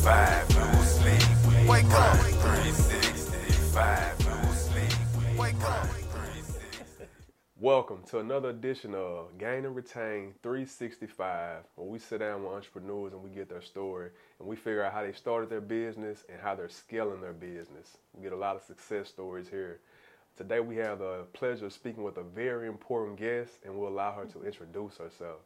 365, no sleep. Wake up. 365, no sleep. Wake up. Welcome to another edition of Gain and Retain 365, where we sit down with entrepreneurs and we get their story and we figure out how they started their business and how they're scaling their business. We get a lot of success stories here. Today we have the pleasure of speaking with a very important guest and we'll allow her to introduce herself.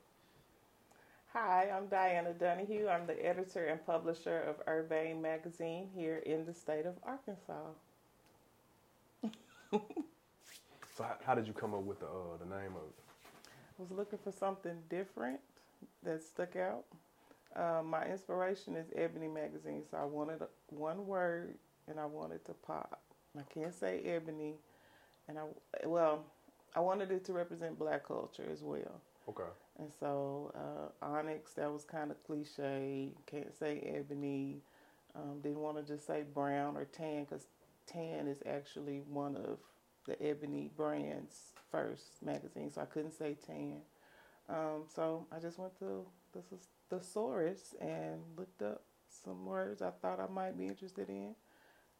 Hi, I'm Diana Donahue. I'm the editor and publisher of Urbane Magazine here in the state of Arkansas. So how, how did you come up with the, uh, the name of it? I was looking for something different that stuck out. Uh, my inspiration is Ebony Magazine, so I wanted a, one word and I wanted to pop. I can't say ebony, and I well, I wanted it to represent Black culture as well. Okay. And so uh, onyx, that was kind of cliche. Can't say ebony. Um, didn't want to just say brown or tan because tan is actually one of the ebony brand's first magazine. So I couldn't say tan. Um, so I just went to the thesaurus and looked up some words I thought I might be interested in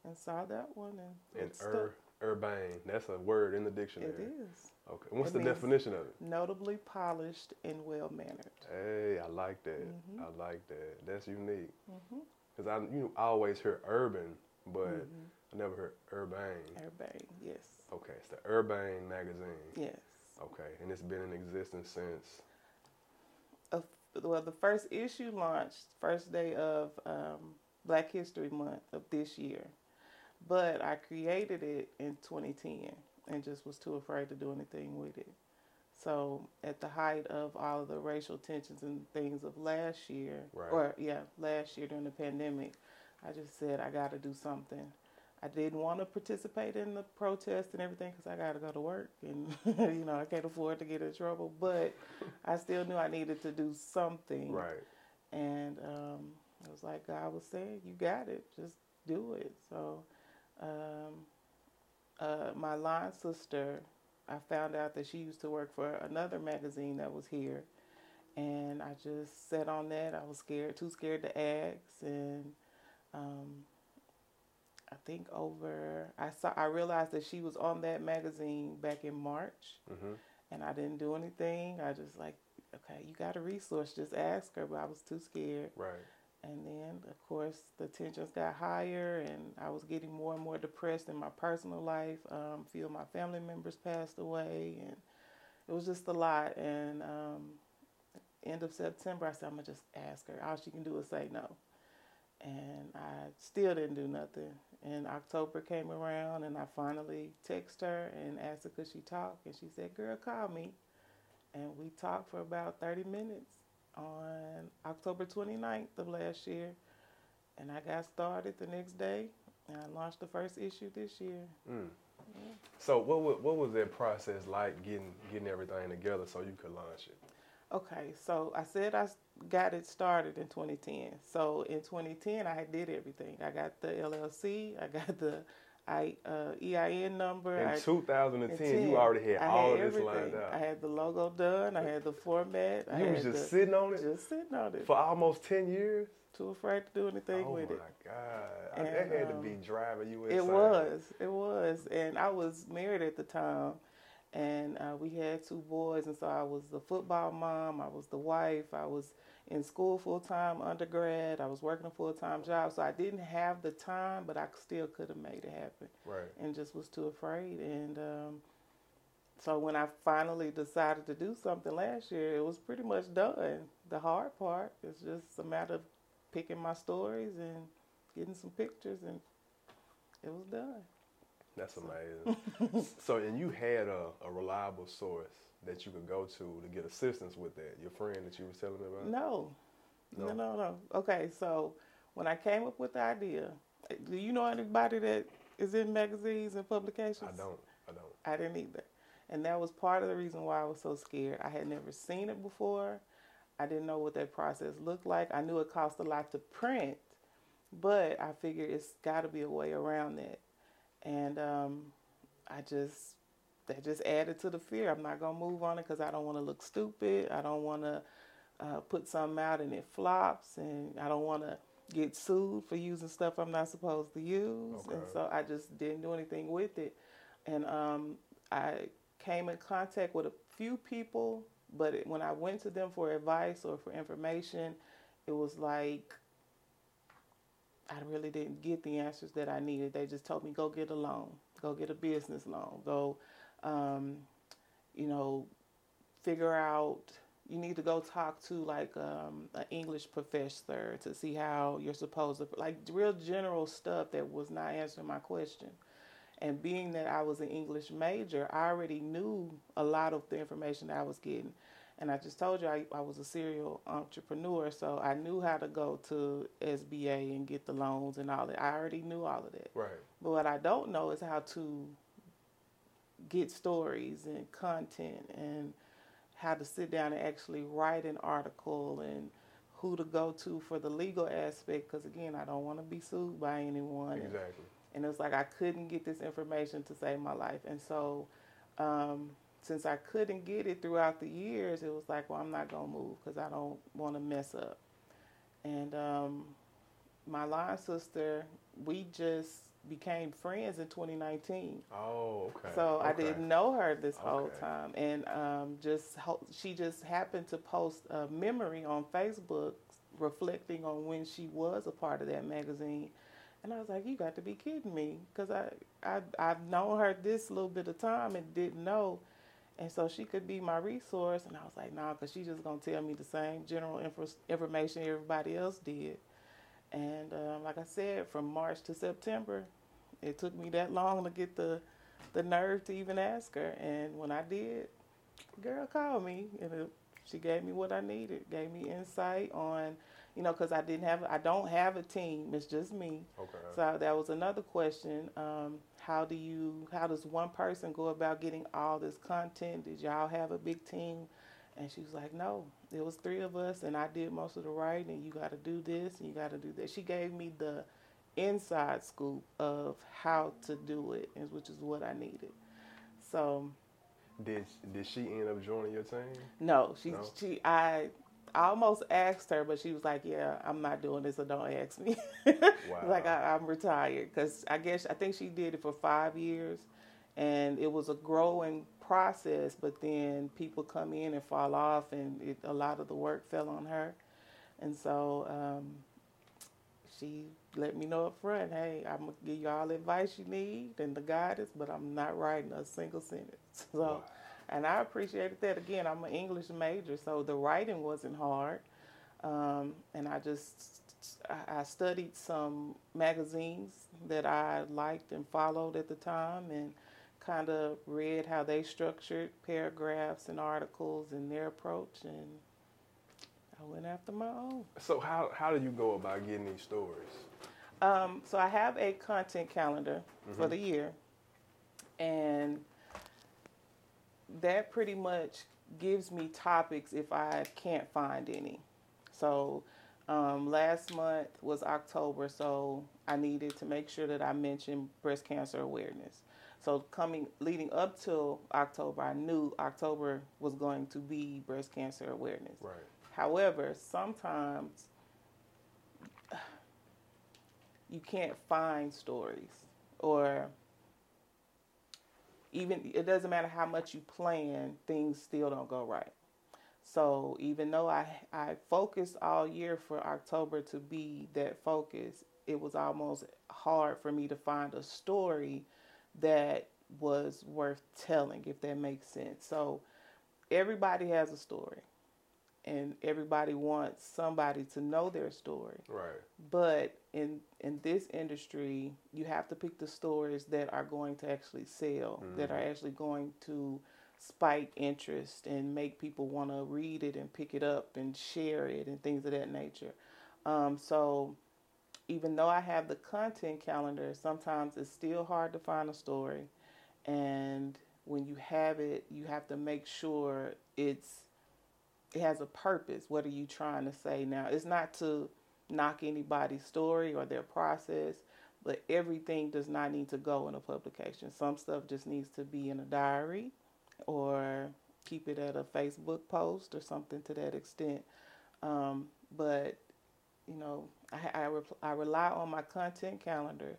and saw that one. And, And ur, urbane, that's a word in the dictionary. It is. Okay. What's It the definition of it? Notably polished and well mannered. Hey, I like that. Mhm. I like that. That's unique. Mm-hmm. Cause I you know, I always hear urban, but Mhm. I never heard urbane. Urbane, yes. Okay, it's the Urbane magazine. Yes. Okay, and it's been in existence since. Uh, well, the first issue launched first day of um, Black History Month of this year, but I created it in 2010 and just was too afraid to do anything with it. So at the height of all of the racial tensions and things of last year, Right. or yeah, last year during the pandemic, I just said I got to do something. I didn't want to participate in the protest and everything because I got to go to work and you know I can't afford to get in trouble. But I still knew I needed to do something. Right. And um, it was like God was saying, "You got it. Just do it." So, um, uh, my line sister, I found out that she used to work for another magazine that was here, and I just sat on that. I was scared, too scared to ask, and um, I think over I saw I realized that she was on that magazine back in March, hmm and I didn't do anything. I just like, okay, you got a resource, just ask her. But I was too scared. Right. And then, of course, the tensions got higher, and I was getting more and more depressed in my personal life. Um, few of my family members passed away, and it was just a lot. And um, end of September, I said, I'm gonna just ask her. All she can do is say no. And I still didn't do nothing. And October came around, and I finally texted her and asked her could she talk, and she said, "Girl, call me." And we talked for about 30 minutes on October 29th of last year. And I got started the next day and I launched the first issue this year. Mm. So what wa- what was that process like getting getting everything together so you could launch it? Okay, so I said I got it started in 2010. So in 2010, I did everything. I got the LLC, I got the I, uh, EIN number. In I, 2010, in you already had I all had of this lined out. I had the logo done. I had the format. I you had was just the, sitting on it just sitting on it. for almost 10 years. Too afraid to do anything oh with it. Oh my. God, I- that And, had to be um, driving you insane. It was. It was. And I was married at the time. And uh, we had two boys. And so I was the football mom. I was the wife. I was in school full time, undergrad. I was working a full time job. So I didn't have the time, but I still could have made it happen Right. and just was too afraid. And um, so when I finally decided to do something last year, it was pretty much done. The hard part is just a matter of picking my stories and getting some pictures, and it was done. That's amazing. so, and you had a, a reliable source that you could go to to get assistance with that. Your friend that you were telling me about. No. No? no, no, no. Okay, so when I came up with the idea, do you know anybody that is in magazines and publications? I don't. I don't. I didn't either. And that was part of the reason why I was so scared. I had never seen it before. I didn't know what that process looked like. I knew it cost a lot to print, but I figured it's got to be a way around that. And um, I just, that just added to the fear. I'm not going to move on it because I don't want to look stupid. I don't want to uh, put something out and it flops. And I don't want to get sued for using stuff I'm not supposed to use, and so I just didn't do anything with it. And um, I came in contact with a few people, but it, when I went to them for advice or for information, it was like I really didn't get the answers that I needed. They just told me go get a loan, go get a business loan, go, um, you know, figure out. You need to go talk to like um, an English professor to see how you're supposed to like real general stuff that was not answering my question. And being that I was an English major, I already knew a lot of the information that I was getting. And I just told you I, I was a serial entrepreneur, so I knew how to go to SBA and get the loans and all that. I already knew all of that. Right. But what I don't know is how to get stories and content and how to sit down and actually write an article and who to go to for the legal aspect. Because again, I don't want to be sued by anyone. And- Exactly. and it was like I couldn't get this information to save my life. And so, um, since I couldn't get it throughout the years, it was like, well, I'm not gonna move because I don't want to mess up. And um, my line sister, we just became friends in 2019. Oh, okay. So I didn't know her this whole time, and um, just ho- she just happened to post a memory on Facebook reflecting on when she was a part of that magazine, and I was like, "You got to be kidding me!" Because I, I I've known her this little bit of time and didn't know, and so she could be my resource. And I was like, "Nah," because she's just gonna tell me the same general info- information everybody else did. And um, like I said, from March to September, it took me that long to get the the nerve to even ask her. And when I did, girl called me and it, she gave me what I needed, gave me insight on, you know, because I didn't have, I don't have a team. It's just me. Okay. So that was another question. Um, how do you, how does one person go about getting all this content? Did y'all have a big team? And she was like, no, it was three of us, and I did most of the writing. And you got to do this, and you got to do that. She gave me the inside scoop of how to do it, which is what I needed. So Did did she end up joining your team? no, she No? she I I almost asked her, but she was like, "Yeah, I'm not doing this, so don't ask me." like I, I'm retired because I guess I think she did it for five years, and it was a growing process. But then people come in and fall off, and it, a lot of the work fell on her, and so um, she let me know up front, "Hey, I'm gonna give you all the advice you need and the guidance, but I'm not writing a single sentence." So. Wow. And I appreciated that. Again, I'm an English major, so the writing wasn't hard. Um, and I just I I studied some magazines that I liked and followed at the time, and kind of read how they structured paragraphs and articles and their approach, and I went after my own. So how how do you go about getting these stories? Um, so I have a content calendar for the year, and that pretty much gives me topics if I can't find any. So um, last month was October, so I needed to make sure that I mentioned breast cancer awareness. So coming leading up till October, I knew October was going to be breast cancer awareness. Right. However, sometimes you can't find stories or even it doesn't matter how much you plan, things still don't go right. So even though I I focused all year for October to be that focus, it was almost hard for me to find a story that was worth telling, if that makes sense. So everybody has a story and everybody wants somebody to know their story. Right. But in in this industry, you have to pick the stories that are going to actually sell, that are actually going to spike interest and make people want to read it and pick it up and share it and things of that nature. Um, so even though I have the content calendar, sometimes it's still hard to find a story. And when you have it, you have to make sure it's it has a purpose. What are you trying to say now? It's not to knock anybody's story or their process, but everything does not need to go in a publication. Some stuff just needs to be in a diary or keep it at a Facebook post or something to that extent. Um, but you know, I, I, I rely on my content calendar.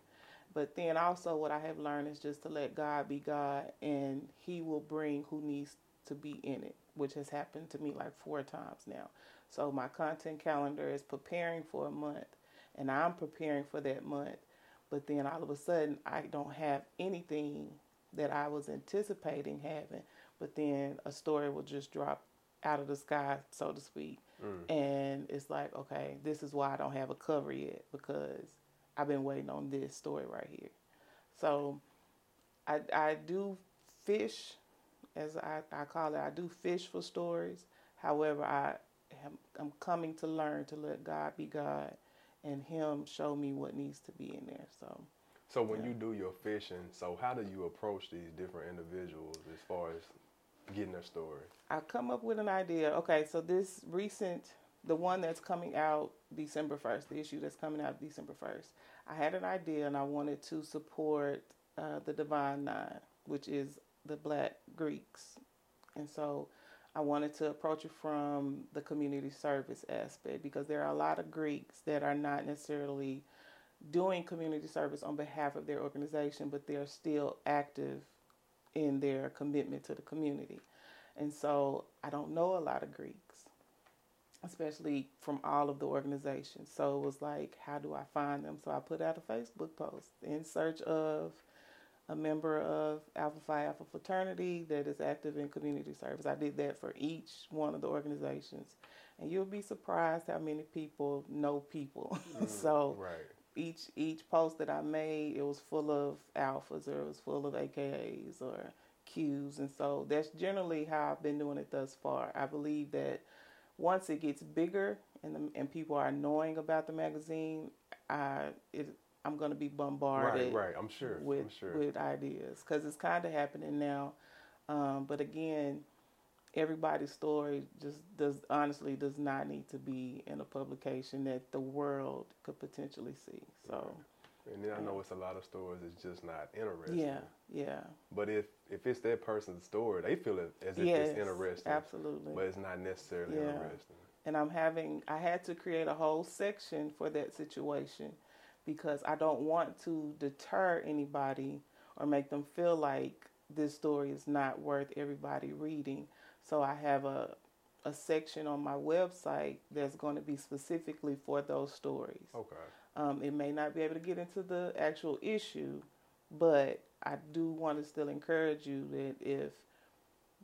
But then also, what I have learned is just to let God be God, and He will bring who needs to be in it, which has happened to me like four times now. So my content calendar is preparing for a month, and I'm preparing for that month. But then all of a sudden, I don't have anything that I was anticipating having. But then a story will just drop out of the sky, so to speak. Mm. And it's like, okay, this is why I don't have a cover yet because I've been waiting on this story right here. So I, I do fish, as I, I call it, I do fish for stories. However, I am, I'm coming to learn to let God be God and Him show me what needs to be in there. So So when Yeah. you do your fishing, so how do you approach these different individuals as far as getting their story? I come up with an idea. Okay, so this recent, the one that's coming out December 1st, the issue that's coming out December 1st, I had an idea and I wanted to support uh, the Divine Nine, which is the Black Greeks. And so I wanted to approach it from the community service aspect because there are a lot of Greeks that are not necessarily doing community service on behalf of their organization, but they're still active in their commitment to the community. And so I don't know a lot of Greeks, especially from all of the organizations. So it was like, how do I find them? So I put out a Facebook post in search of a member of Alpha Phi Alpha fraternity that is active in community service. I did that for each one of the organizations. And you'll be surprised how many people know people. so Right. Each each post that I made, it was full of alphas or it was full of AKAs or Qs, and so that's generally how I've been doing it thus far. I believe that once it gets bigger and the, and people are knowing about the magazine, I it, I'm going to be bombarded Right, right. I'm sure. with I'm sure. with ideas because it's kind of happening now. Um, but again, everybody's story just does honestly does not need to be in a publication that the world could potentially see. So and then I know it's a lot of stories it's just not interesting. yeah, yeah, But if if it's that person's story, they feel it as if yes, it's interesting. absolutely. But it's not necessarily Yeah. interesting. and I'm having I had to create a whole section for that situation because I don't want to deter anybody or make them feel like this story is not worth everybody reading. So I have a a section on my website that's going to be specifically for those stories. Okay. Um, it may not be able to get into the actual issue, but I do want to still encourage you that if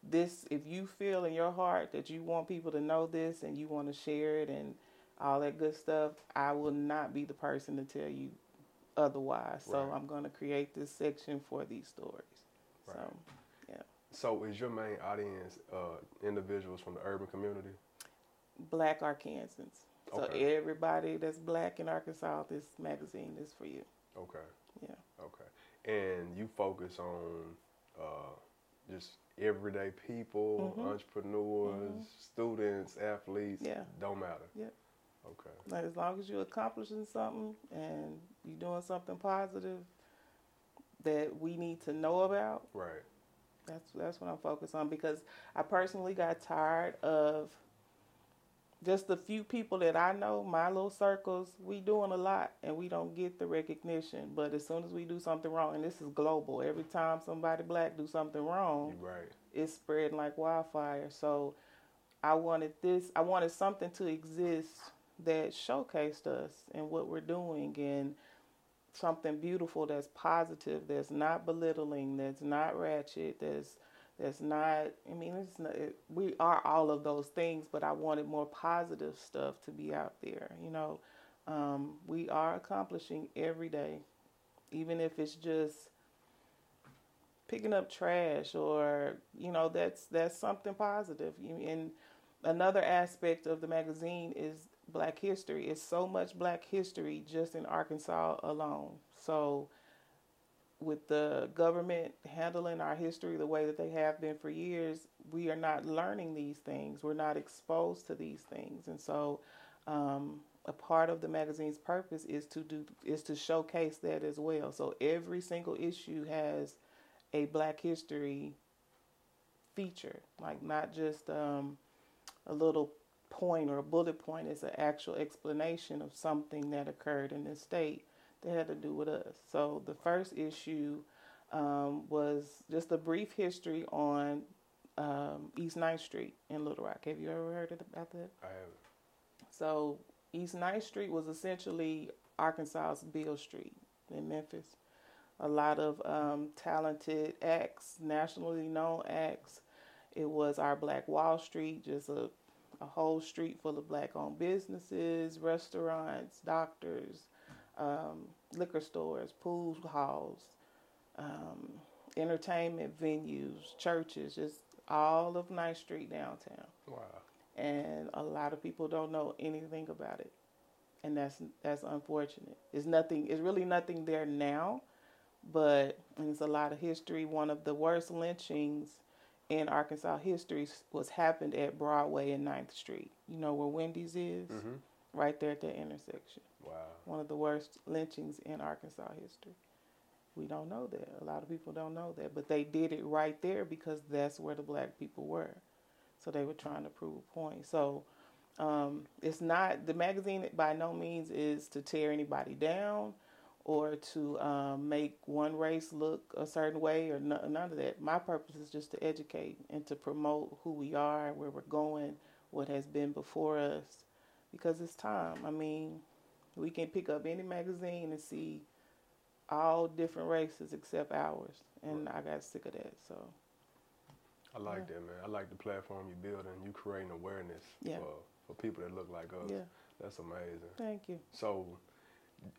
this, if you feel in your heart that you want people to know this and you want to share it and all that good stuff, I will not be the person to tell you otherwise. So I'm going to create this section for these stories. Right. So, So is your main audience uh, individuals from the urban community? black Arkansans. So Okay. everybody that's black in Arkansas, this magazine is for you. Okay. Yeah. Okay. And you focus on uh, just everyday people, Mhm. entrepreneurs, students, athletes. Yeah. Don't matter. Yep. Okay. Like as long as you're accomplishing something and you're doing something positive that we need to know about, Right. That's that's what I'm focused on because I personally got tired of just the few people that I know, my little circles, we doing a lot and we don't get the recognition. But as soon as we do something wrong, and this is global, every time somebody black do something wrong, right. it's spreading like wildfire. So I wanted this, I wanted something to exist that showcased us and what we're doing and something beautiful that's positive, that's not belittling, that's not ratchet, that's that's not I mean it's not it, we are all of those things, but I wanted more positive stuff to be out there, you know. Um, we are accomplishing every day, even if it's just picking up trash or you know that's that's something positive and another aspect of the magazine is black history. It's so much black history just in arkansas alone. So with the government handling our history the way that they have been for years we are not learning these things. We're not exposed to these things. And so um, a part of the magazine's purpose is to do is to showcase that as well. So every single issue has a black history feature. Like not just um, a little point or a bullet point. is an actual explanation of something that occurred in this state that had to do with us. So the first issue um, was just a brief history on um, East 9th Street in Little Rock. Have you ever heard about that? I have. So East 9th Street was essentially Arkansas's Beale Street in Memphis. A lot of um, talented acts, nationally known acts. It was our Black Wall Street, just a, a whole street full of black owned businesses, restaurants, doctors, um, liquor stores, pool halls, um, entertainment venues, churches, just all of 9th Street downtown. Wow. And a lot of people don't know anything about it. And that's that's unfortunate. It's nothing it's really nothing there now, but and it's a lot of history. One of the worst lynchings in Arkansas history was happened at Broadway and 9th Street. You know where Wendy's is? Mhm. Right there at that intersection Wow. one of the worst lynchings in Arkansas history. We don't know that. A lot of people don't know that, but they did it right there because that's where the black people were. So they were trying to prove a point. So um, it's not the magazine. By no means is to tear anybody down or to um, make one race look a certain way or no, none of that. My purpose is just to educate and to promote who we are, where we're going, what has been before us, because it's time. I mean, we can pick up any magazine and see all different races except ours, and I got sick of that. So I like that, man. I like the platform you're building. You creating awareness Yeah. for, for people that look like us. yeah, That's amazing. thank you. So,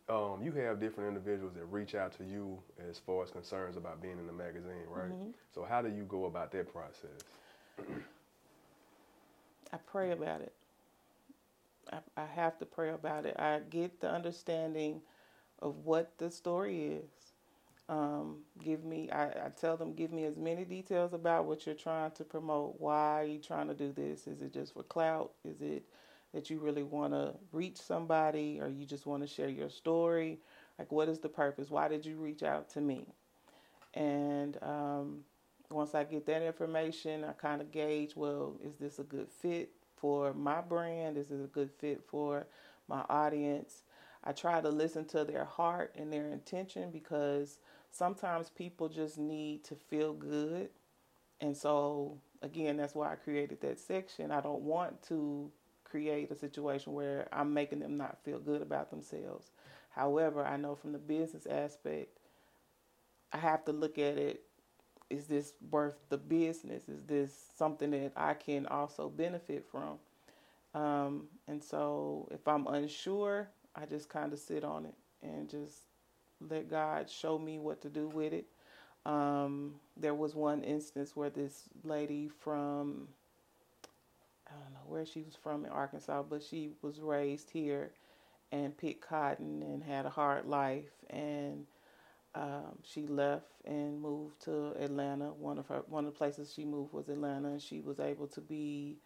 um, you have different individuals that reach out to you as far as concerns about being in the magazine, right? Mhm. So, how do you go about that process? I pray about it. I, I have to pray about it. I get the understanding of what the story is. Um, give me, I, I tell them, give me as many details about what you're trying to promote. Why are you trying to do this? Is it just for clout? Is it that you really want to reach somebody or you just want to share your story? Like, what is the purpose? Why did you reach out to me? And um, once I get that information, I kind of gauge well, is this a good fit for my brand? Is it a good fit for my audience? I try to listen to their heart and their intention because sometimes people just need to feel good. And so, again, that's why I created that section. I don't want to create a situation where I'm making them not feel good about themselves. However, I know from the business aspect, I have to look at it is this worth the business? Is this something that I can also benefit from? Um, and so if I'm unsure, I just kind of sit on it and just let God show me what to do with it. Um, there was one instance where this lady from, I don't know where she was from in Arkansas, but she was raised here and picked cotton and had a hard life. And um, she left and moved to Atlanta. One of her one of the places she moved was Atlanta, and she was able to be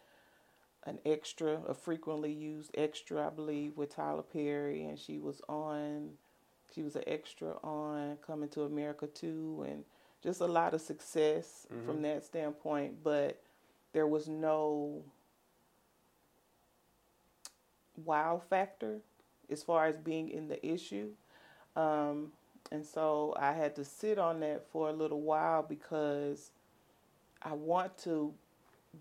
an extra, a frequently used extra, I believe, with Tyler Perry, and she was on. She was an extra on Coming to America too, and just a lot of success from that standpoint. But there was no wow factor as far as being in the issue. Um, and so I had to sit on that for a little while because I want to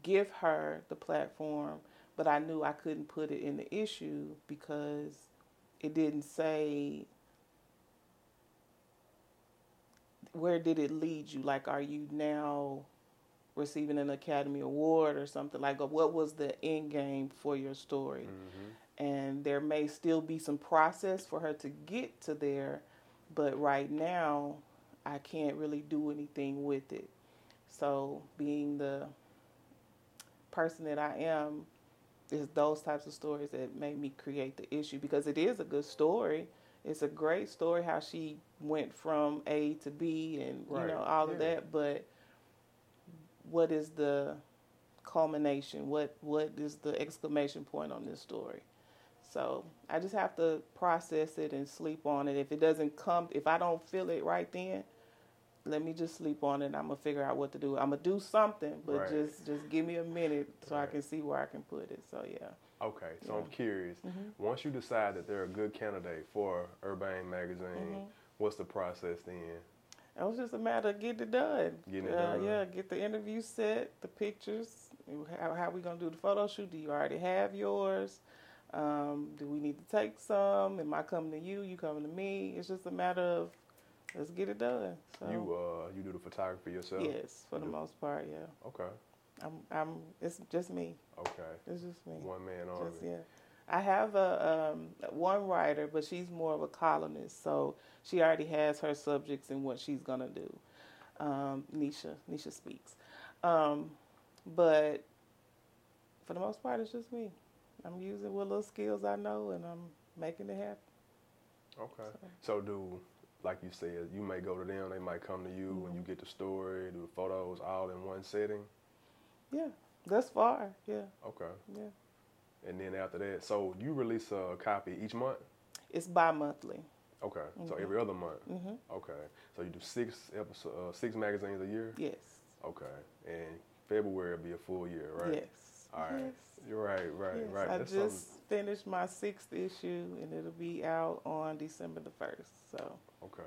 give her the platform, but I knew I couldn't put it in the issue because it didn't say where did it lead you? Like, are you now receiving an Academy Award or something like? What was the end game for your story? And there may still be some process for her to get to there, but right now, I can't really do anything with it. So, being the person that I am, is those types of stories that made me create the issue because it is a good story. It's a great story how she went from A to B and you know all of that, but what is the culmination? What what is the exclamation point on this story? So I just have to process it and sleep on it. If it doesn't come, if I don't feel it right then, let me just sleep on it. I'm gonna figure out what to do. I'm gonna do something, but Right. just just give me a minute so I can see where I can put it. So yeah. Okay, so Yeah. I'm curious. Mhm. Once you decide that they're a good candidate for Urbane magazine, Mhm. what's the process then? It was just a matter of getting it done. Getting it Uh, done. Yeah, get the interview set, the pictures. How how we gonna do the photo shoot? Do you already have yours? Um, do we need to take some? Am I coming to you? You coming to me? It's just a matter of let's get it done. So You uh you do the photography yourself? yes, for the do. most part, yeah. Okay. I'm I'm. It's just me. Okay. It's just me. One man army. Just yeah. I have a um, one writer, but she's more of a columnist, so she already has her subjects and what she's gonna do. Um, Nisha, Nisha speaks, um, but for the most part, it's just me. I'm using what little skills I know, and I'm making it happen. Okay. So- So do like you said, you may go to them, they might come to you when you Mhm. get the story, do the photos all in one setting. Yeah, thus far, yeah, Okay. yeah. And then after that, so you release a copy each month? It's bi-monthly. Okay. So Mhm. every other month. hmm Okay. So you do six episode, uh, six magazines a year. Yes. Okay. And February will be a full year, right? Yes. All right. Yes. You're right. Right. Yes, right. I That's just something- finished my sixth issue, and it'll be out on December the first. So Okay.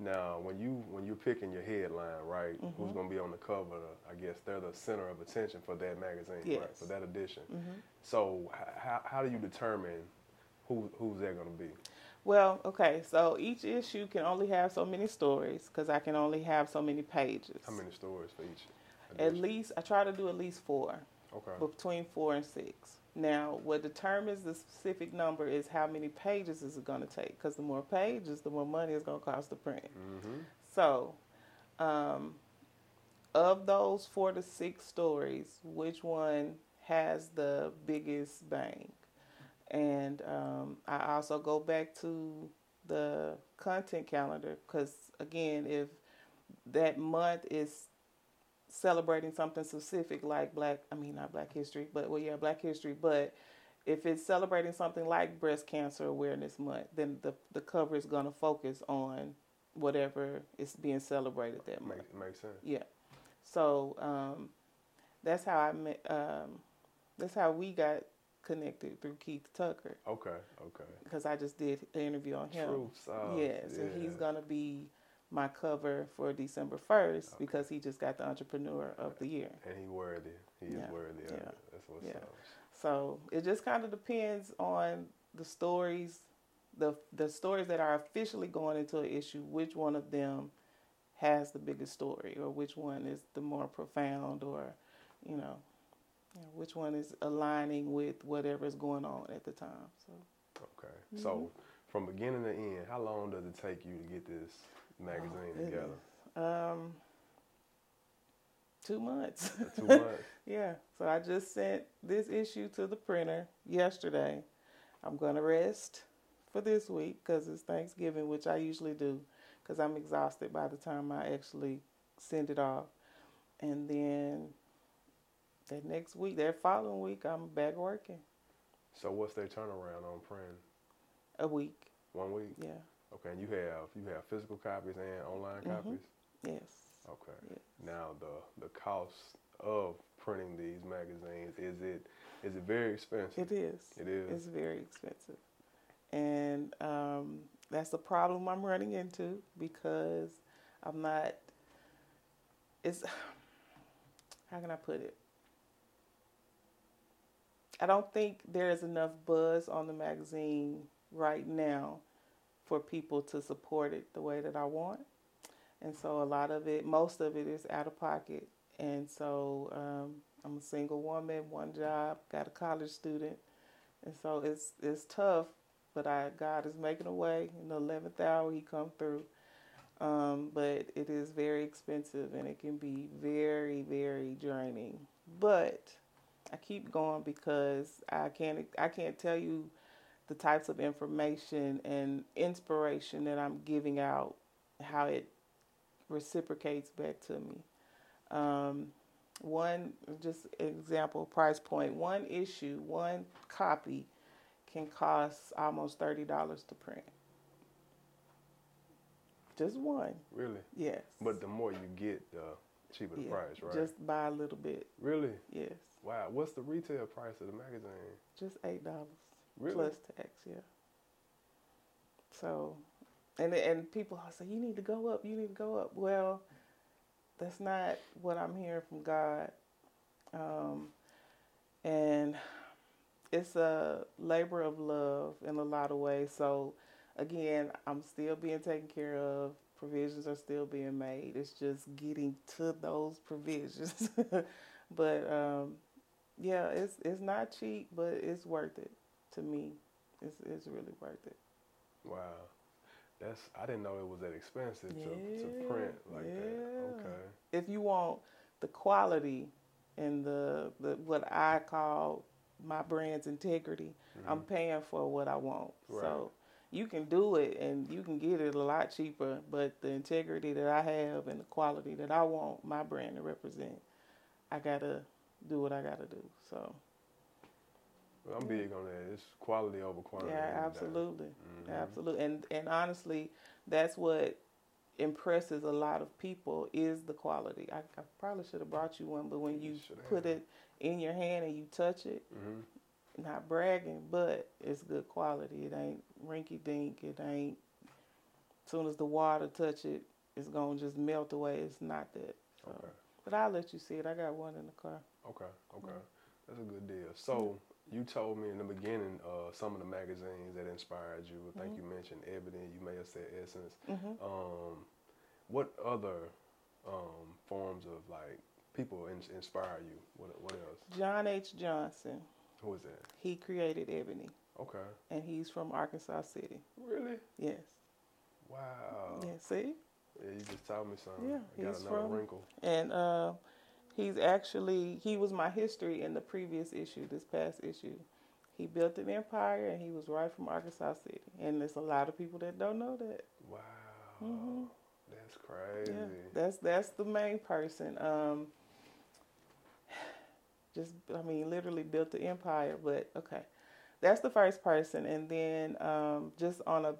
Now, when you when you're picking your headline, right? Who's Mhm. gonna be on the cover? I guess they're the center of attention for that magazine, right? For that edition. mhm. So, h- how how do you determine who who's that gonna be? well, okay. So each issue can only have so many stories because I can only have so many pages. How many stories for each? At least I try to do at least four, Okay. between four and six. Now, what determines the specific number is how many pages is it going to take. Because the more pages, the more money it's going to cost to print. Mm-hmm. So, um, of those four to six stories, which one has the biggest bang? And um, I also go back to the content calendar because, again, if that month is celebrating something specific like Black, I mean, not Black History, but well, yeah, Black History, but if it's celebrating something like Breast Cancer Awareness Month, then the, the cover is going to focus on whatever is being celebrated that month. Makes makes sense. Yeah. So um, that's how I met. Um, that's how we got connected through Keith Tucker Okay. Okay. because I just did an interview on him. Truth. so, yes, and he's gonna be my cover for December first Okay. because he just got the Entrepreneur of the Year. And he worthy. He is worthy. Of yeah, it. That's what's yeah. up. So it just kind of depends on the stories, the the stories that are officially going into an issue. Which one of them has the biggest story, or which one is the more profound, or you know, you know, which one is aligning with whatever is going on at the time. So Okay. Mm-hmm. So, from beginning to end, how long does it take you to get this magazine Oh, together? Um, two months. Two months. Yeah, so I just sent this issue to the printer yesterday. I'm going to rest for this week because it's Thanksgiving, which I usually do because I'm exhausted by the time I actually send it off. And then that next week, that following week, I'm back working So, what's their turnaround on printing? a week. One week. Yeah, Okay. And you have you have physical copies and online Mhm. copies. yes. Okay. Yes. Now the the cost of printing these magazines is it is it very expensive? It is. It is. It's very expensive. And um, that's the problem I'm running into because I'm not, it's, how can I put it? I don't think there's enough buzz on the magazine right now for people to support it the way that I want. And so a lot of it, most of it is out of pocket. And so um, I'm a single woman, one job, got a college student. And so it's it's tough, but I God is making a way. In the eleventh hour, He come through. Um, but it is very expensive, and it can be very very draining. But I keep going because I can't I can't tell you the types of information and inspiration that I'm giving out, how it reciprocates back to me. Um, one just example price point one issue one copy can cost almost $30 to print Just one. Really? Yes. But the more you get, the cheaper the Yeah, price, right? Just buy a little bit. really? Yes. Wow. What's the retail price of the magazine? Just eight dollars Really? plus tax. Yeah. So, and and people say you need to go up. You need to go up. Well, that's not what I'm hearing from God. Um, and it's a labor of love in a lot of ways. So, again, I'm still being taken care of. Provisions are still being made. It's just getting to those provisions. but um, yeah, it's it's not cheap, but it's worth it to me. It's it's really worth it. Wow. That's I didn't know it was that expensive to, to print like that. Okay. If you want the quality and the, the what I call my brand's integrity, I'm mm-hmm. paying for what I want. Right. So you can do it and you can get it a lot cheaper, but the integrity that I have and the quality that I want my brand to represent, I gotta do what I gotta do. So I'm big on that. It's quality over quantity. yeah, absolutely, Mhm. absolutely, and and honestly, that's what impresses a lot of people is the quality. I, I probably should have brought you one, but when you put it in your hand and you touch it, Mhm. not bragging, but it's good quality. It ain't rinky dink. It ain't. As Soon as the water touch it, it's gonna just melt away. It's not that. So, Okay. but I'll let you see it. I got one in the car. Okay. Okay. That's a good deal. So you told me in the beginning uh, some of the magazines that inspired you. I think you mentioned Ebony. You may have said Essence. hmm Um, what other um, forms of like people in- inspire you? What What else? John H. Johnson. Who is that? He created Ebony, Okay. and he's from Arkansas City. Really? Yes. Wow. Yeah. See. Yeah, you just told me something. Yeah, I got he's another from- wrinkle. and uh, he's actually he was my history in the previous issue, this past issue. He built an empire, and he was right from Arkansas City. And there's a lot of people that don't know that. Wow. mm-hmm. That's crazy. Yeah, that's that's the main person. Um, just I mean, literally built the empire. But okay, that's the first person, and then um, just on a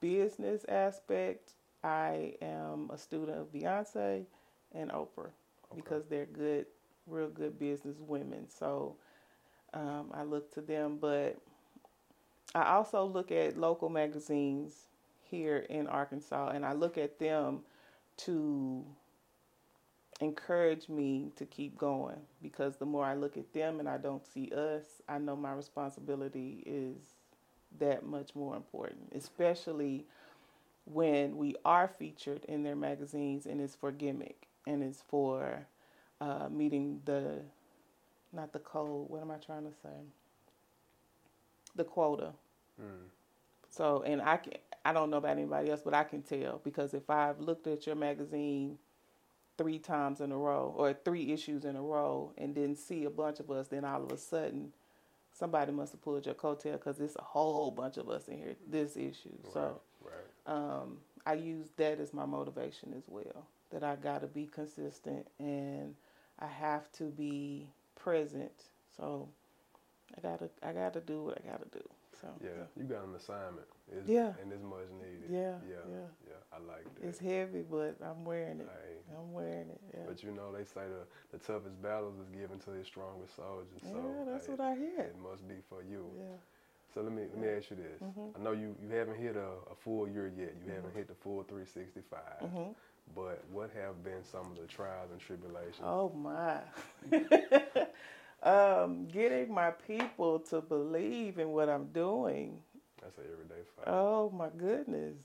business aspect, I am a student of Beyonce and Oprah because they're good, real good business women. So um, I look to them, but I also look at local magazines here in Arkansas, and I look at them to encourage me to keep going because the more I look at them and I don't see us, I know my responsibility is that much more important, especially when we are featured in their magazines and it's for gimmick and it's for uh, meeting the, not the code, what am I trying to say? The quota. Mm. So, and I can, I don't know about anybody else, but I can tell because if I've looked at your magazine three times in a row or three issues in a row and didn't see a bunch of us, then all of a sudden somebody must have pulled your coattail because it's a whole bunch of us in here this issue. So, Right. um, I use that as my motivation as well. That I got to be consistent and I have to be present. So I gotta I gotta do what I gotta do. So Yeah, you got an assignment. It's, Yeah. And it's much needed. Yeah, Yeah. yeah. Yeah. I like that. it's heavy, but I'm wearing it. Hey, I'm wearing it. Yeah, But you know, they say the, the toughest battles is given to the strongest soldiers. yeah so that's hey, what I hear. It must be for you. Yeah. So let me let me ask you this. Mhm. I know you, you haven't hit a, a full year yet. You haven't hit the full 365. hmm But what have been some of the trials and tribulations? Oh my. um, getting my people to believe in what I'm doing That's an everyday fight. Oh my goodness.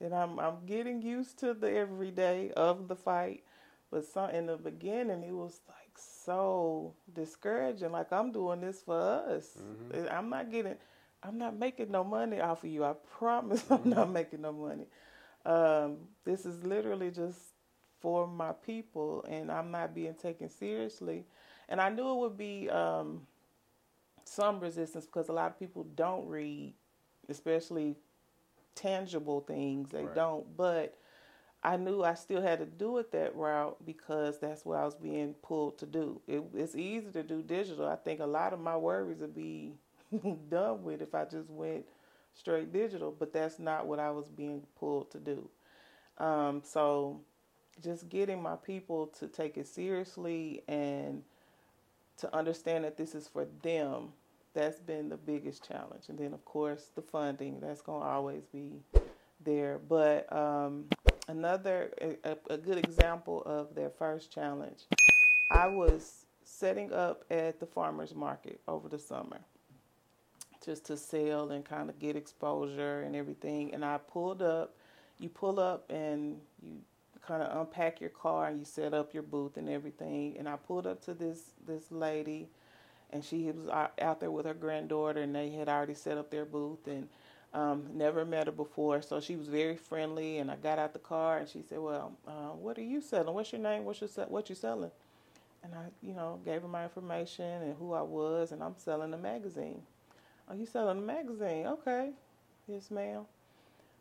And I'm I'm getting used to the everyday of the fight. But some in the beginning it was like so discouraging. Like I'm doing this for us. Mhm. I'm not getting I'm not making no money off of you. I promise I'm not making no money. Um, this is literally just for my people and I'm not being taken seriously. And I knew it would be um, some resistance because a lot of people don't read especially tangible things. They Right. don't. But I knew I still had to do it that route because that's what I was being pulled to do. It, it's easy to do digital. I think a lot of my worries would be done with if I just went straight digital, but that's not what I was being pulled to do. Um, so just getting my people to take it seriously and to understand that this is for them that's been the biggest challenge. And then of course the funding that's going to always be there. But um, another a, a good example of their first challenge i was setting up at the farmers market over the summer just to sell and kind of get exposure and everything and i pulled up you pull up and you kind of unpack your car and you set up your booth and everything. And I pulled up to this this lady, and she was out there with her granddaughter, and they had already set up their booth and. Um, never met her before, so she was very friendly. And I got out the car, and she said, "Well, uh, what are you selling? What's your name? What's your what you selling?" And I, you know, gave her my information and who I was, and I'm selling a magazine. Oh, you selling a magazine? Okay, yes, ma'am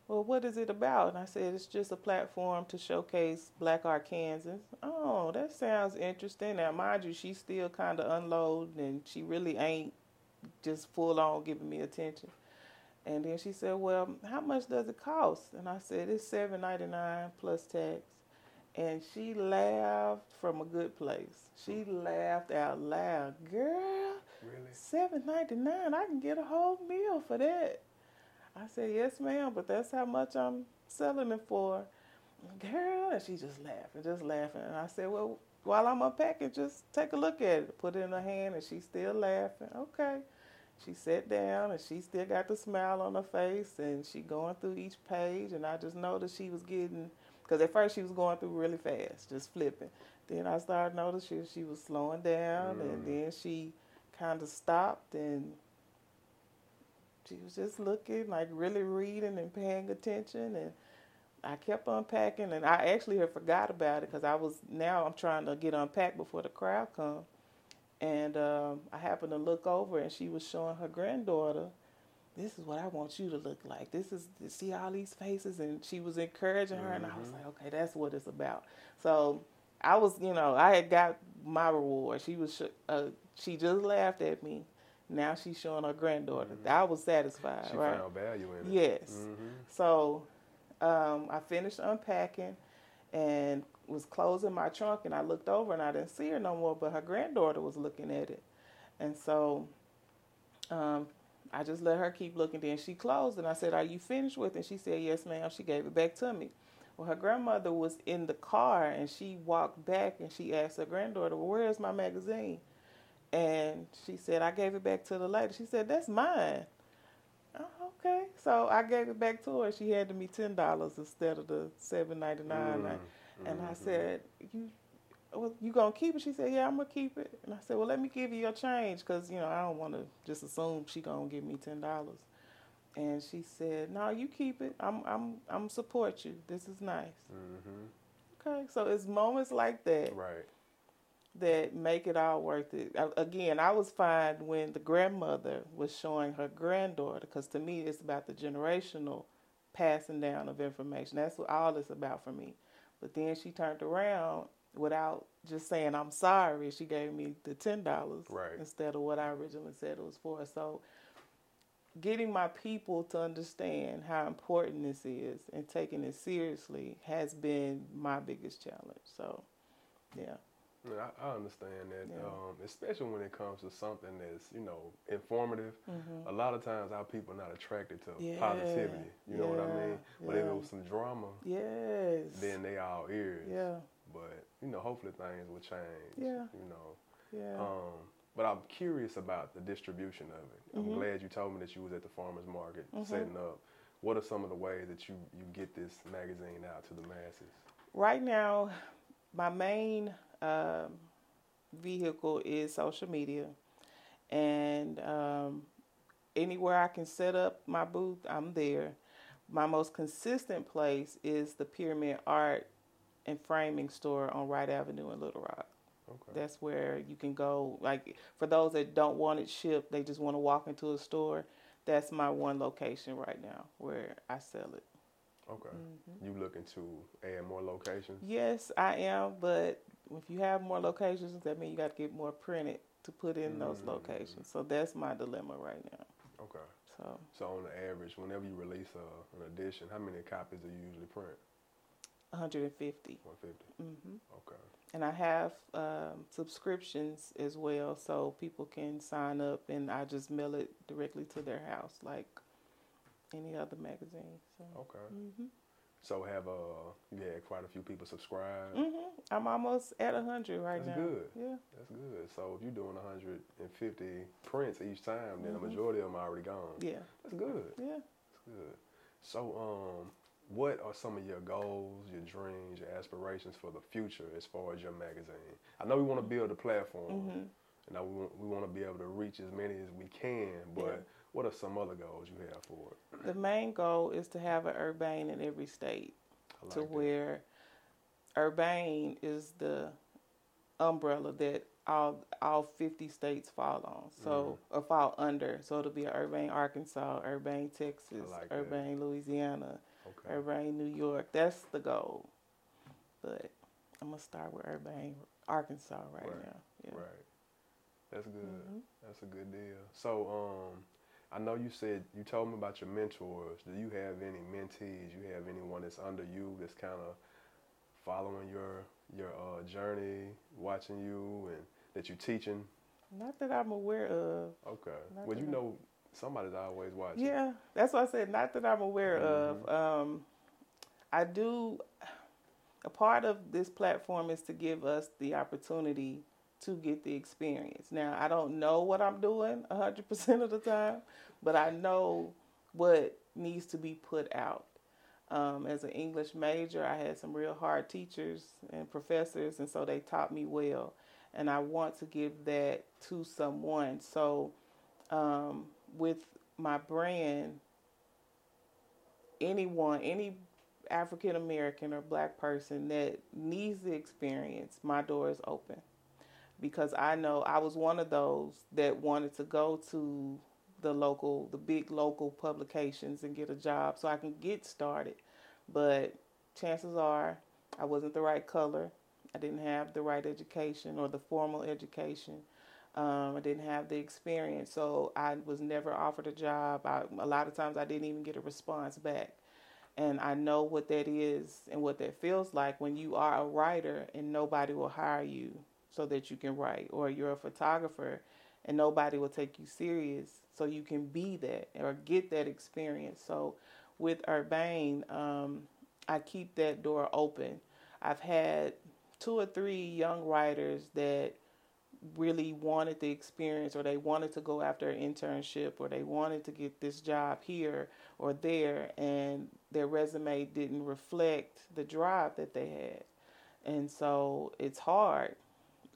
well, what is it about? And I said, it's just a platform to showcase black Arkansans. Oh, that sounds interesting. Now, mind you, she's still kind of unloaded and she really ain't just full on giving me attention. And then she said, well, how much does it cost? And I said, it's seven ninety nine plus tax. And she laughed from a good place. She laughed out loud. Girl, Really? seven ninety nine. I can get a whole meal for that. I said, yes, ma'am, but that's how much I'm selling it for. Girl, and she just laughing, just laughing. And I said, well, while I'm unpacking, just take a look at it. Put it in her hand, and she's still laughing. Okay. She sat down, and she still got the smile on her face, and she going through each page. And I just noticed she was getting, because at first she was going through really fast, just flipping. Then I started noticing she, she was slowing down, Mm. and then she kind of stopped and she was just looking, like really reading and paying attention. And I kept unpacking, and I actually had forgot about it because I was now I'm trying to get unpacked before the crowd come. And um, I happened to look over, and she was showing her granddaughter, "This is what I want you to look like. This is see all these faces." And she was encouraging her, and I was like, "Okay, that's what it's about." So I was, you know, I had got my reward. She was, uh, she just laughed at me. Now she's showing her granddaughter. I was satisfied, She right? found value in it. Yes. hmm So um, I finished unpacking and was closing my trunk, and I looked over and I didn't see her no more, but her granddaughter was looking at it. And so um, I just let her keep looking. Then she closed, and I said, Are you finished with it? And she said, Yes, ma'am. She gave it back to me. Well, her grandmother was in the car, and she walked back and she asked her granddaughter, Well, where is my magazine? And she said, I gave it back to the lady. She said, That's mine. Oh, okay. So I gave it back to her. She handed me ten dollars instead of the seven ninety nine. Mm. And I Mhm. said, "You, well, you gonna keep it?" She said, "Yeah, I'm gonna keep it." And I said, "Well, let me give you your change, cause you know I don't want to just assume she gonna give me ten dollars." And she said, "No, you keep it. I'm I'm I'm support you. This is nice." hmm Okay, so it's moments like that Right. that make it all worth it. Again, I was fine when the grandmother was showing her granddaughter, because to me, it's about the generational passing down of information. That's what all it's about for me. But then she turned around without just saying I'm sorry. She gave me the ten dollars Right. instead of what I originally said it was for. So, getting my people to understand how important this is and taking it seriously has been my biggest challenge. So, yeah. Yeah, I, I understand that, Yeah. um, especially when it comes to something that's you know informative. Mhm. A lot of times, our people are not attracted to Yeah, positivity. You know what I mean? But if it was some drama, Yes. then they all ears. Yeah. But you know, hopefully things will change. Yeah. You know. Yeah. Um, but I'm curious about the distribution of it. I'm Mhm. glad you told me that you was at the farmers market Mhm. setting up. What are some of the ways that you you get this magazine out to the masses? right now, my main um, vehicle is social media, and um, anywhere I can set up my booth, I'm there. My most consistent place is the Pyramid Art and Framing Store on Wright Avenue in Little Rock. Okay. That's where you can go. Like for those that don't want it shipped, they just want to walk into a store. That's my one location right now where I sell it. Okay. Mm-hmm. You looking to add more locations? Yes, I am, but if you have more locations, that means you got to get more printed to put in those Mm. locations. So that's my dilemma right now. Okay. So So on the average, whenever you release a, an edition, how many copies do you usually print? 150. 150. hmm Okay. And I have um, subscriptions as well, so people can sign up, and I just mail it directly to their house, like any other magazine. So. Okay. hmm So have uh yeah quite a few people subscribe. hmm I'm almost at 100 right That's now. That's good. Yeah. That's good. So if you're doing 150 prints each time, then Mhm. the majority of them are already gone. Yeah. That's good. Yeah. That's good. So um, what are some of your goals, your dreams, your aspirations for the future as far as your magazine? I know we want to build a platform. hmm And I, we want, we want to be able to reach as many as we can, but Yeah. what are some other goals you have for it? The main goal is to have an urbane in every state. Like to that. where Urbane is the umbrella that all all 50 states fall on. So Mm-hmm. or fall under. So it'll be Urbane, Arkansas, Urbane, Texas, like that. Urbane, Louisiana, Urbane, New York. That's the goal. But I'm gonna start with Urbane, Arkansas right, Right, now. Yeah. Right. That's good. Mhm. That's a good deal. So, um, I know you said you told me about your mentors. Do you have any mentees? You have anyone that's under you that's kind of following your your uh, journey, watching you, and that you're teaching? Not that I'm aware of. Okay. Not well, you know, somebody's always watching. Yeah, that's what I said. Not that I'm aware Mhm. of. Um, I do. A part of this platform is to give us the opportunity to get the experience. Now, I don't know what I'm doing 100% of the time, but I know what needs to be put out. Um, as an English major, I had some real hard teachers and professors, and so they taught me well. And I want to give that to someone. So, um, with my brand, anyone, any African American or black person that needs the experience, my door is open. Because I know I was one of those that wanted to go to the local, the big local publications and get a job so I can get started. But chances are I wasn't the right color. I didn't have the right education or the formal education. Um, I didn't have the experience, so I was never offered a job. I, a lot of times I didn't even get a response back. And I know what that is and what that feels like when you are a writer and nobody will hire you so that you can write, or you're a photographer and nobody will take you serious so you can be that or get that experience. So with Urbane, um, I keep that door open. I've had two or three young writers that really wanted the experience or they wanted to go after an internship or they wanted to get this job here or there and their resume didn't reflect the drive that they had. And so it's hard,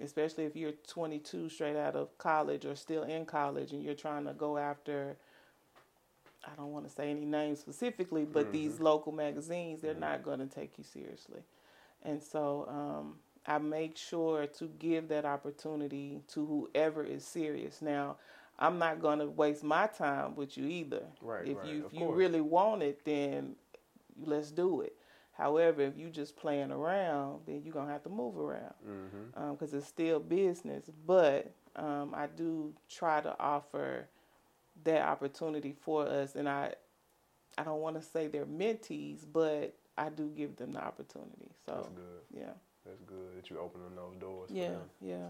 especially if you're 22 straight out of college or still in college and you're trying to go after I don't want to say any names specifically, but these local magazines, they're not going to take you seriously. And so um, I make sure to give that opportunity to whoever is serious. Now, I'm not going to waste my time with you either. Right, If right, you if you course. really want it, then let's do it. However, if you just playing around, then you're gonna have to move around Mm-hmm. because it's still business. But um, I do try to offer that opportunity for us, and I I don't want to say they're mentees, but I do give them the opportunity. So That's good. yeah, That's good that you're opening those doors. Yeah, yeah.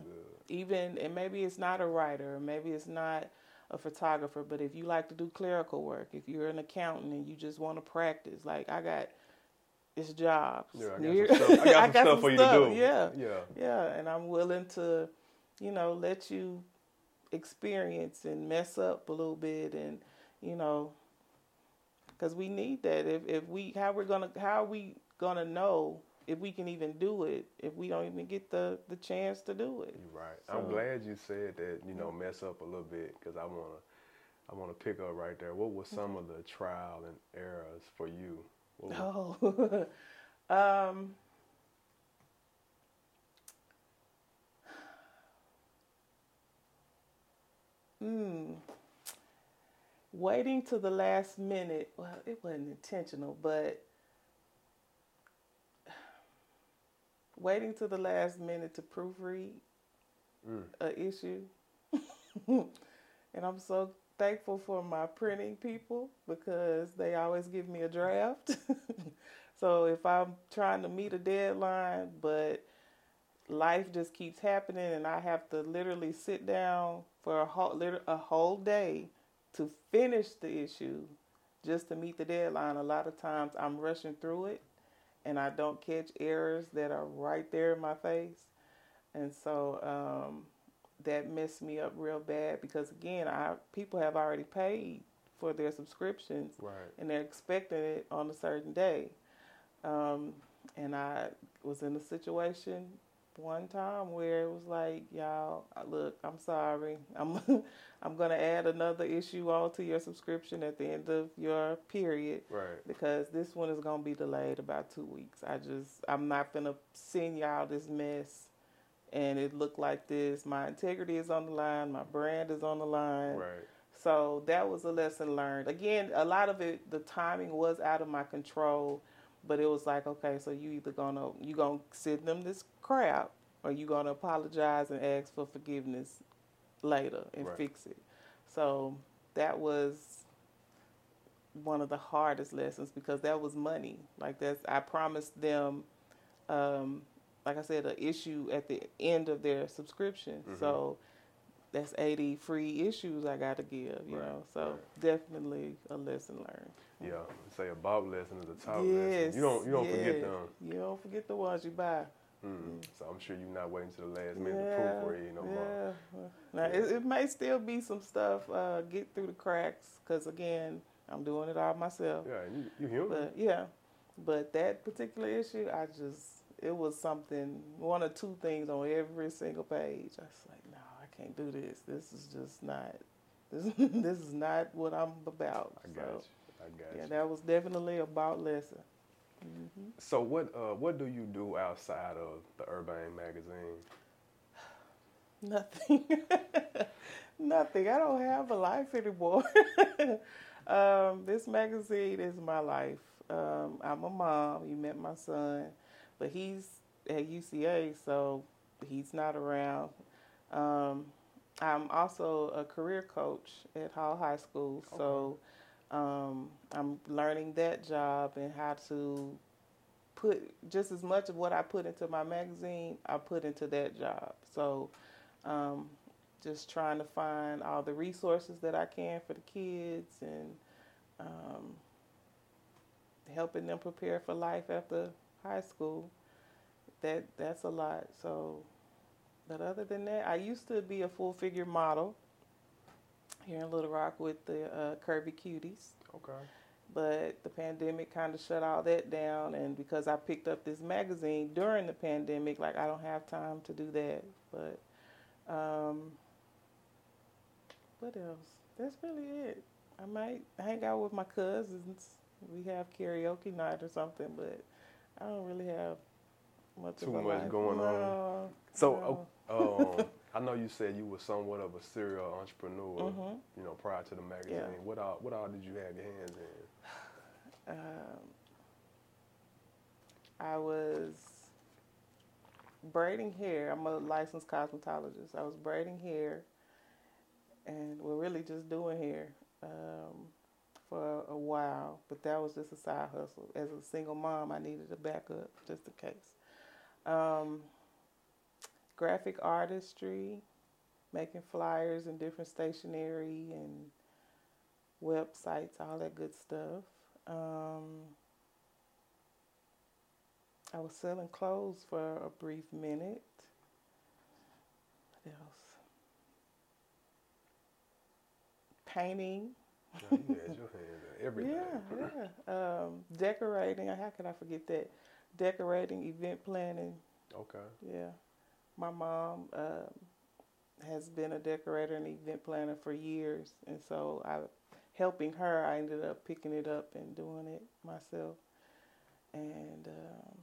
Even and maybe it's not a writer, maybe it's not a photographer, but if you like to do clerical work, if you're an accountant and you just want to practice, like I got. It's jobs. Yeah, I got some stuff, I got some stuff some for you stuff, to do. Yeah, Yeah. yeah, and I'm willing to, you know, let you experience and mess up a little bit, and you know, because we need that. If if we how we're gonna how are we gonna know if we can even do it if we don't even get the the chance to do it? You're right. I'm glad you said that. You know, mess up a little bit because I wanna, I wanna pick up right there. What were some of the trial and errors for you? What Oh, um, hmm. Waiting to the last minute. Well, it wasn't intentional, but waiting to the last minute to proofread Mm. a issue. and I'm so thankful for my printing people because they always give me a draft. so if I'm trying to meet a deadline, but life just keeps happening and I have to literally sit down for a whole, a whole day to finish the issue just to meet the deadline, a lot of times I'm rushing through it and I don't catch errors that are right there in my face. And so um, that messed me up real bad because again, I people have already paid for their subscriptions, right. and they're expecting it on a certain day. Um, and I was in a situation one time where it was like, y'all, uh, look, I'm sorry, I'm I'm gonna add another issue on to your subscription at the end of your period, right? Because this one is gonna be delayed about two weeks. I just I'm not gonna send y'all this mess, and it looked like this. My integrity is on the line. My brand is on the line. Right. So that was a lesson learned. Again, a lot of it, the timing was out of my control, but it was like, okay, so you either gonna you gonna send them this crap, or you gonna apologize and ask for forgiveness later and right. fix it. So that was one of the hardest lessons because that was money. Like that's I promised them, um, like I said, an issue at the end of their subscription. Mm-hmm. So that's eighty free issues I got to give. You right. know, so right. definitely a lesson learned. Yeah, say a Bob lesson is a top yes, lesson. You don't you don't yes. forget them. You don't forget the ones you buy. Mm. So I'm sure you're not waiting to the last minute yeah, to proofread no yeah. more. Now yeah. it, it, may still be some stuff uh, get through the cracks because again I'm doing it all myself. Yeah, you, you human. But yeah, but that particular issue, I just it was something one or two things on every single page. I was like, no, I can't do this. This is just not. This, this is not what I'm about. I got so, you. I got yeah, you. that was definitely about lesson. Mm-hmm. So what uh, what do you do outside of the Urbane magazine? Nothing. Nothing. I don't have a life anymore. um, this magazine is my life. Um, I'm a mom. You met my son, but he's at UCA, so he's not around. Um, I'm also a career coach at Hall High School, okay. so um, I'm learning that job and how to put just as much of what I put into my magazine, I put into that job. So, um, just trying to find all the resources that I can for the kids and um, helping them prepare for life after high school. That that's a lot. So, but other than that, I used to be a full figure model here in Little Rock with the uh, Curvy Cuties. Okay. But the pandemic kind of shut all that down, and because I picked up this magazine during the pandemic, like I don't have time to do that. But um, what else? That's really it. I might hang out with my cousins. We have karaoke night or something, but I don't really have much too much life. going no, on. So, no. um, I know you said you were somewhat of a serial entrepreneur, mm-hmm. you know, prior to the magazine. Yeah. What all what all did you have your hands in? Um, I was braiding hair. I'm a licensed cosmetologist. I was braiding hair, and we're really just doing hair um, for a while. But that was just a side hustle. As a single mom, I needed a backup just in case. Um, graphic artistry, making flyers and different stationery and websites, all that good stuff. Um, I was selling clothes for a brief minute. What else? Painting. No, you had your hands in everything. Yeah, yeah. Um, decorating. How could I forget that? Decorating, event planning. Okay. Yeah my mom um, has been a decorator and event planner for years, and so I, helping her, I ended up picking it up and doing it myself. And um,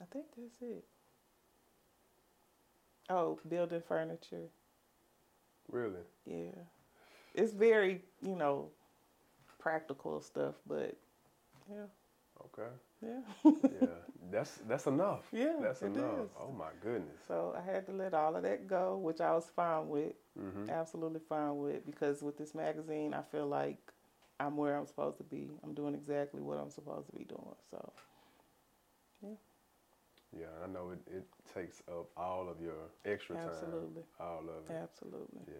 I think that's it. Oh, building furniture. Really? Yeah. It's very, you know, practical stuff, but yeah. Okay. Yeah. Yeah. that's that's enough. Yeah, That's it enough. is. Oh my goodness. so I had to let all of that go, which I was fine with. hmm Absolutely fine with because with this magazine, I feel like I'm where I'm supposed to be. I'm doing exactly what I'm supposed to be doing. So Yeah, Yeah, I know it, it takes up all of your extra time. absolutely, All of it. absolutely. Yeah.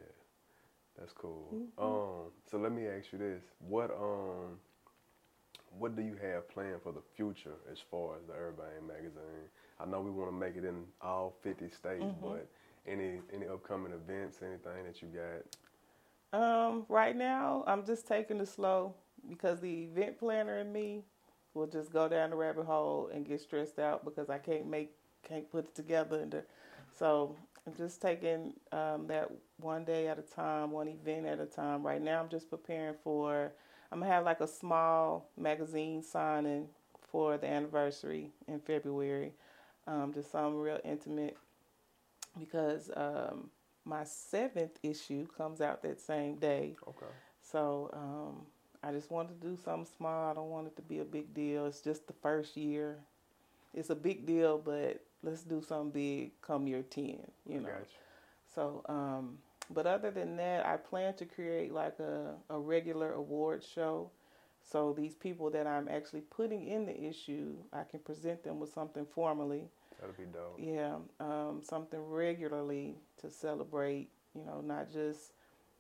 That's cool. Mhm. Um, so let me ask you this. What um what do you have planned for the future as far as the Urbane magazine? I know we want to make it in all 50 states, Mhm. but any any upcoming events, anything that you got? Um, right now, I'm just taking it slow because the event planner in me will just go down the rabbit hole and get stressed out because I can't make, can't put it together. And so I'm just taking um, that one day at a time, one event at a time. Right now, I'm just preparing for. I'm gonna have like a small magazine signing for the anniversary in February. Um, just something real intimate because um, my seventh issue comes out that same day. Okay. So um, I just wanted to do something small. I don't want it to be a big deal. It's just the first year. It's a big deal, but let's do something big come year 10, you know. I got you. So, um, but other than that, I plan to create like a, a regular award show. So these people that I'm actually putting in the issue, I can present them with something formally. That'll be dope. Yeah, um, something regularly to celebrate, you know, not just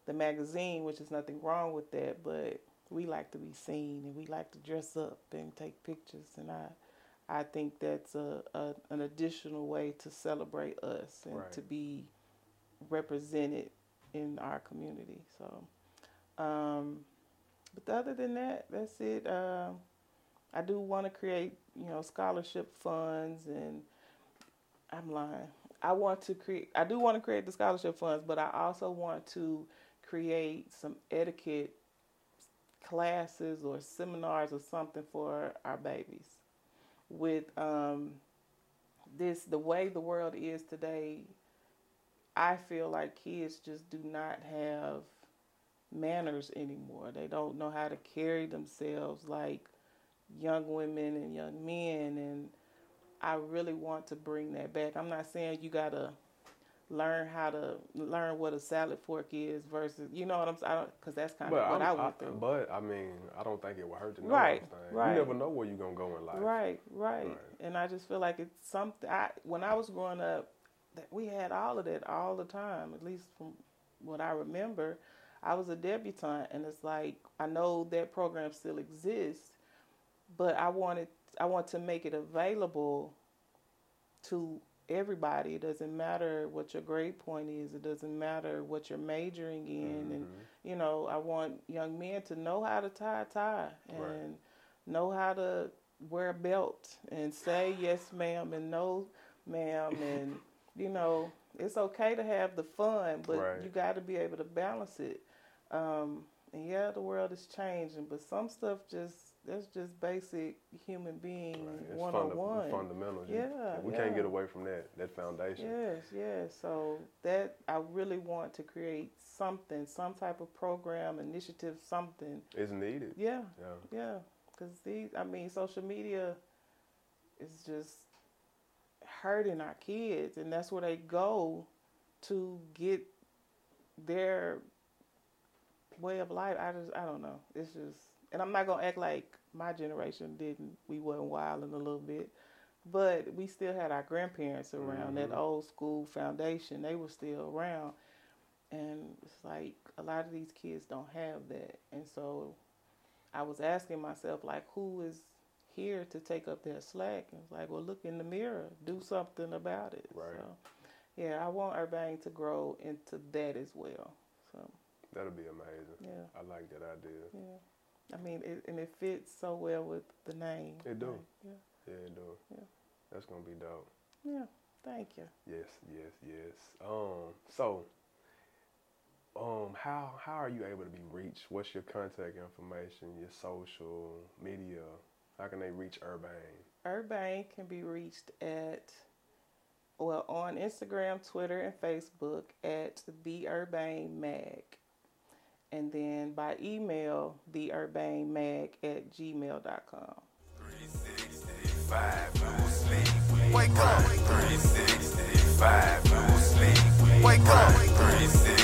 the magazine, which is nothing wrong with that, but we like to be seen and we like to dress up and take pictures. And I, I think that's a, a an additional way to celebrate us and Right. to be represented in our community. So, um, but other than that, that's it. Um, I do want to create, you know, scholarship funds and I'm lying. I want to create. I do want to create the scholarship funds, but I also want to create some etiquette classes or seminars or something for our babies. With um, this, the way the world is today, I feel like kids just do not have manners anymore. They don't know how to carry themselves like young women and young men and I really want to bring that back. I'm not saying you gotta learn how to learn what a salad fork is versus, you know what I'm saying? Because that's kind of what I'm- I went through. but I mean, I don't think it would hurt to know Right, right. You never know where you're gonna go in life. Right, right, Right. And I just feel like it's something. I when I was growing up, that we had all of that all the time. At least from what I remember, I was a debutante, and it's like I know that program still exists, but I wanted I want to make it available to everybody. It doesn't matter what your grade point is. It doesn't matter what you're majoring in, and Mhm. you know, I want young men to know how to tie a tie and Right. know how to wear a belt and say yes, ma'am, and no, ma'am, and you know, it's okay to have the fun, but Right. you got to be able to balance it. Um, and yeah, the world is changing, but some stuff just that's just basic human being one on one fundamentals. Yeah, we yeah. can't get away from that. That foundation. Yes, yes. So that I really want to create something, some type of program, initiative, something. is needed. Yeah, Yeah. yeah. Because these, I mean, social media is just hurting our kids, and that's where they go to get their way of life. I just, I don't know. It's just, and I'm not gonna act like my generation didn't. We wasn't wilding a little bit, but we still had our grandparents around. That Mhm. old school foundation, they were still around, and it's like a lot of these kids don't have that, and so I was asking myself like, who is here to take up that slack? And it's like, well, look in the mirror, do something about it. Right. So, yeah, I want Urbane to grow into that as well. So, That'll be amazing. yeah, I like that idea. yeah. I mean, it, and it fits so well with the name. It do. Like, yeah, Yeah, it do. Yeah. That's gonna be dope. yeah. Thank you. Yes, yes, yes. Um, so, um, how how are you able to be reached? What's your contact information? Your social media? How can they reach Urbane? Urbane can be reached at, well, on Instagram, Twitter, and Facebook at the Urbane Mag. And then by email, the Urbane Mag at gmail.com. 365, no sleep. Wake up. 365, no sleep. Wake up. 365.